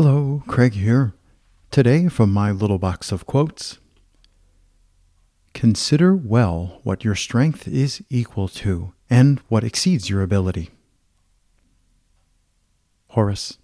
Hello, Craig here. Today, from my little box of quotes Consider well what your strength is equal to and what exceeds your ability. Horace